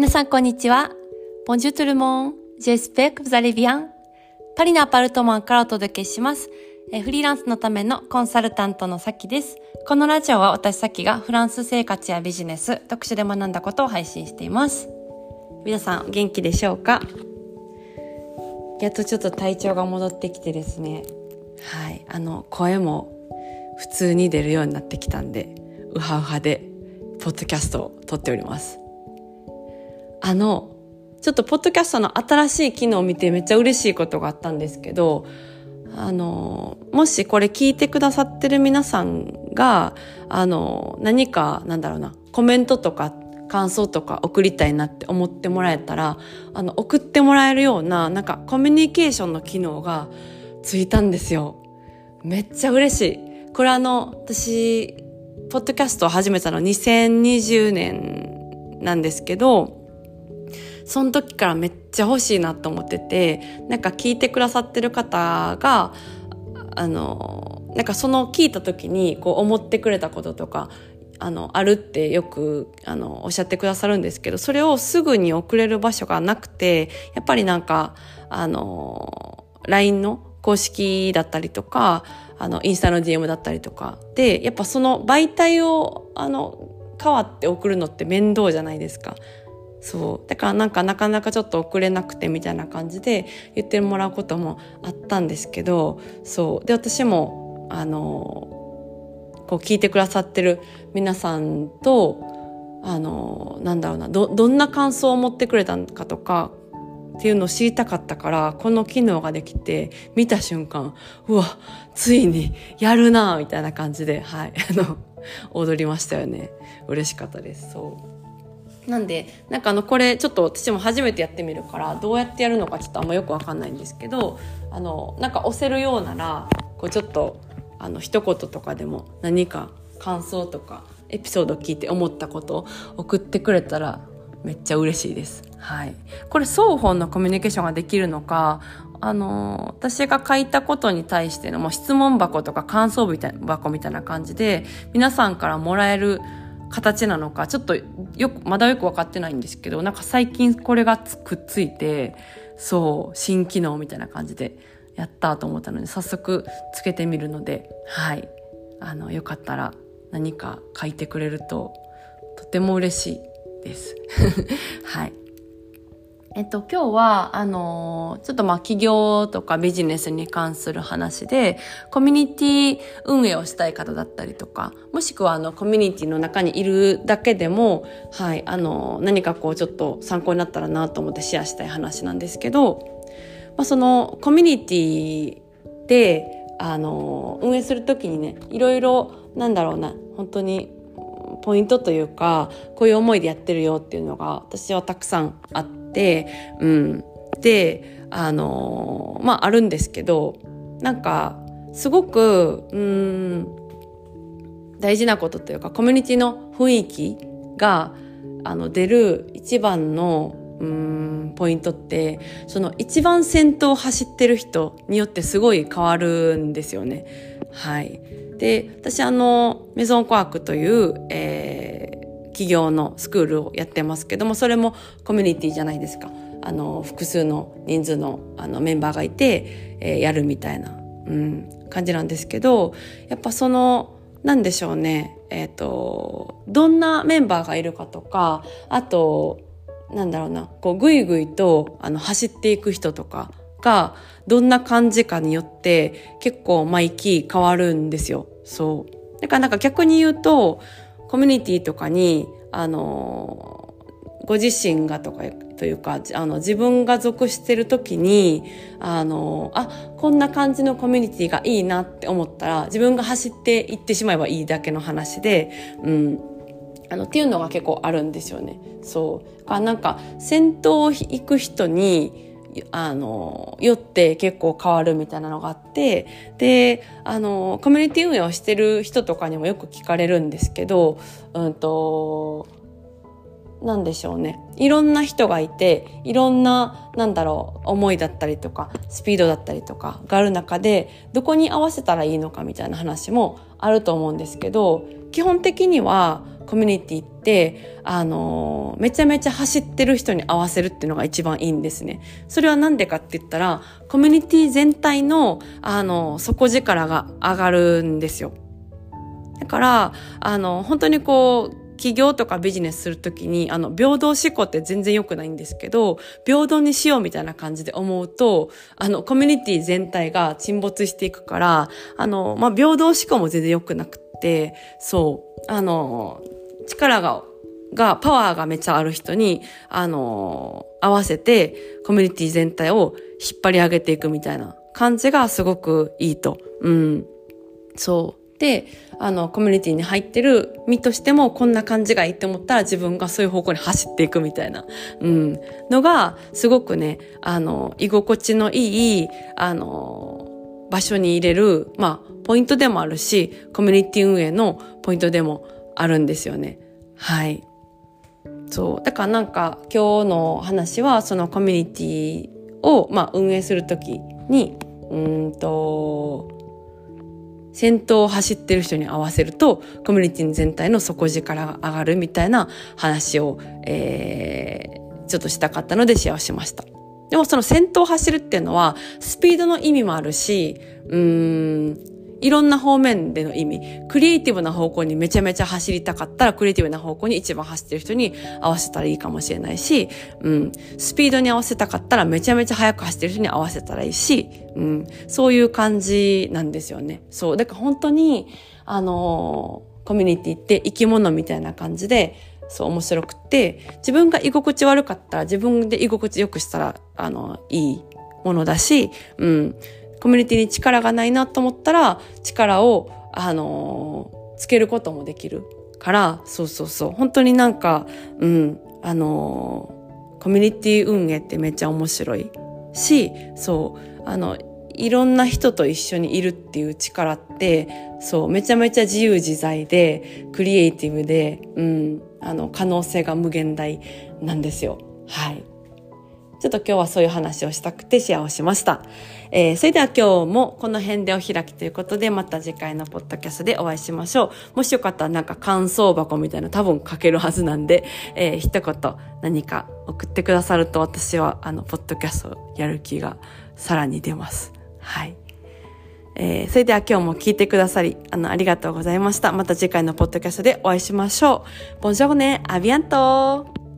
皆さん、こんにちは。Bonjour tout le monde. J'espère que vous allez bien. パリのアパルトマンからお届けします。えフリーランスのためのコンサルタントのさきです。このラジオは私さきがフランス生活やビジネス、読書で学んだことを配信しています。皆さん、元気でしょうか？やっとちょっと体調が戻ってきてですね。はい。あの、声も普通に出るようになってきたんで、うはうはで、ポッドキャストを撮っております。あの、ちょっとポッドキャストの新しい機能を見てめっちゃ嬉しいことがあったんですけど、あの、もしこれ聞いてくださってる皆さんが、あの、何か、なんだろうな、コメントとか感想とか送りたいなって思ってもらえたら、あの、送ってもらえるような、なんかコミュニケーションの機能がついたんですよ。めっちゃ嬉しい。これあの、私、ポッドキャストを始めたの2020年なんですけど、その時からめっちゃ欲しいなと思っててなんか聞いてくださってる方があのなんかその聞いた時にこう思ってくれたこととかあのあるってよくあのおっしゃってくださるんですけどそれをすぐに送れる場所がなくてやっぱりなんかあの LINE の公式だったりとかあのインスタの DM だったりとかでやっぱその媒体をあの変わって送るのって面倒じゃないですか。そう。だからなんかなかなかちょっと遅れなくてみたいな感じで言ってもらうこともあったんですけどそう。で私もあのこう聞いてくださってる皆さんとあのなんだろうなどどんな感想を持ってくれたのかとかっていうのを知りたかったからこの機能ができて見た瞬間うわついにやるなみたいな感じではいあの踊りましたよね。嬉しかったです。そう。なんでなんかあのこれちょっと私も初めてやってみるからどうやってやるのかちょっとあんまよくわかんないんですけどあのなんか押せるようならこうちょっとあの一言とかでも何か感想とかエピソード聞いて思ったことを送ってくれたらめっちゃ嬉しいです。はい。これ双方のコミュニケーションができるのか、あの、私が書いたことに対してのも質問箱とか感想箱みたいな感じで、皆さんからもらえる形なのか、ちょっとよく、まだよく分かってないんですけど、なんか最近これがくっついて、そう、新機能みたいな感じでやったと思ったので、早速つけてみるので、はい。あの、よかったら何か書いてくれると、とても嬉しいです。はい。えっと、今日は、あのちょっとまあ企業とかビジネスに関する話で、コミュニティ運営をしたい方だったりとか、もしくはあのコミュニティの中にいるだけでも、はい、あの何かこうちょっと参考になったらなと思ってシェアしたい話なんですけど、まあそのコミュニティで、あの運営するときにね、いろいろ、なんだろうな、本当にポイントというか、こういう思いでやってるよっていうのが私はたくさんあって、、うん。で、あのまあ、あるんですけど、なんか、すごく、うん、大事なことというか、コミュニティの雰囲気が、あの、出る一番の、うん、ポイントって、その一番先頭を走ってる人によってすごい変わるんですよね。はい。で、私あの、メゾンコアクという、えー企業のスクールをやってますけどもそれもコミュニティじゃないですかあの複数の人数のあのメンバーがいて、えー、やるみたいな、うん、感じなんですけどやっぱそのなんでしょうねえっ、ー、とどんなメンバーがいるかとかあとなんだろうなこうぐいぐいとあの走っていく人とかがどんな感じかによって結構毎期変わるんですよ。そう。だからなんか逆に言うとコミュニティとかに、あの、ご自身がとか、というか、あの、自分が属してる時に、あの、あ、こんな感じのコミュニティがいいなって思ったら、自分が走っていってしまえばいいだけの話で、うん。あの、っていうのが結構あるんですよね。そう。かなんか、先頭を行く人に、あの、よって結構変わるみたいなのがあって、で、あの、コミュニティ運営をしてる人とかにもよく聞かれるんですけど、うんと、なんでしょうね。いろんな人がいて、いろんな、なんだろう、思いだったりとか、スピードだったりとかがある中で、どこに合わせたらいいのかみたいな話もあると思うんですけど、基本的には、コミュニティって、あの、めちゃめちゃ走ってる人に合わせるっていうのが一番いいんですね。それはなんでかって言ったら、コミュニティ全体の、あの、底力が上がるんですよ。だから、あの、本当にこう、起業とかビジネスするときに、あの、平等思考って全然良くないんですけど、平等にしようみたいな感じで思うと、あの、コミュニティ全体が沈没していくから、あの、まあ、平等思考も全然良くなくて、そう、あの、力がが、パワーがめっちゃある人に、あの合わせて、コミュニティ全体を引っ張り上げていくみたいな感じがすごくいいと。うん。そう。で、あの、コミュニティに入ってる身としてもこんな感じがいいって思ったら自分がそういう方向に走っていくみたいな、うん、のが、すごくね、あの、居心地のいい、あの、場所に入れる、まあ、ポイントでもあるし、コミュニティ運営のポイントでもあるんですよね。はい。そう。だからなんか今日の話はそのコミュニティを、まあ、運営するときに、うんと、先頭を走ってる人に合わせると、コミュニティ全体の底力が上がるみたいな話を、えー、ちょっとしたかったのでシェアしました。でもその先頭を走るっていうのは、スピードの意味もあるし、うーん、いろんな方面での意味。クリエイティブな方向にめちゃめちゃ走りたかったら、クリエイティブな方向に一番走ってる人に合わせたらいいかもしれないし、うん、スピードに合わせたかったら、めちゃめちゃ速く走ってる人に合わせたらいいし、うん、そういう感じなんですよね。そう。だから本当に、あのー、コミュニティって生き物みたいな感じで、そう面白くって、自分が居心地悪かったら自分で居心地良くしたら、あの、いいものだし、うん。コミュニティに力がないなと思ったら、力を、あのー、つけることもできるから、そうそうそう。本当になんか、うん、あのー、コミュニティ運営ってめっちゃ面白いし、そう、あの、いろんな人と一緒にいるっていう力って、そう、めちゃめちゃ自由自在で、クリエイティブで、うん、あの、可能性が無限大なんですよ。はい。ちょっと今日はそういう話をしたくてシェアをしました。えー、それでは今日もこの辺でお開きということで、また次回のポッドキャストでお会いしましょう。もしよかったらなんか感想箱みたいな多分書けるはずなんで、えー、一言何か送ってくださると私はあの、ポッドキャストやる気がさらに出ます。はい。えー、それでは今日も聞いてくださり、あの、ありがとうございました。また次回のポッドキャストでお会いしましょう。ボンジョーネ、アビアント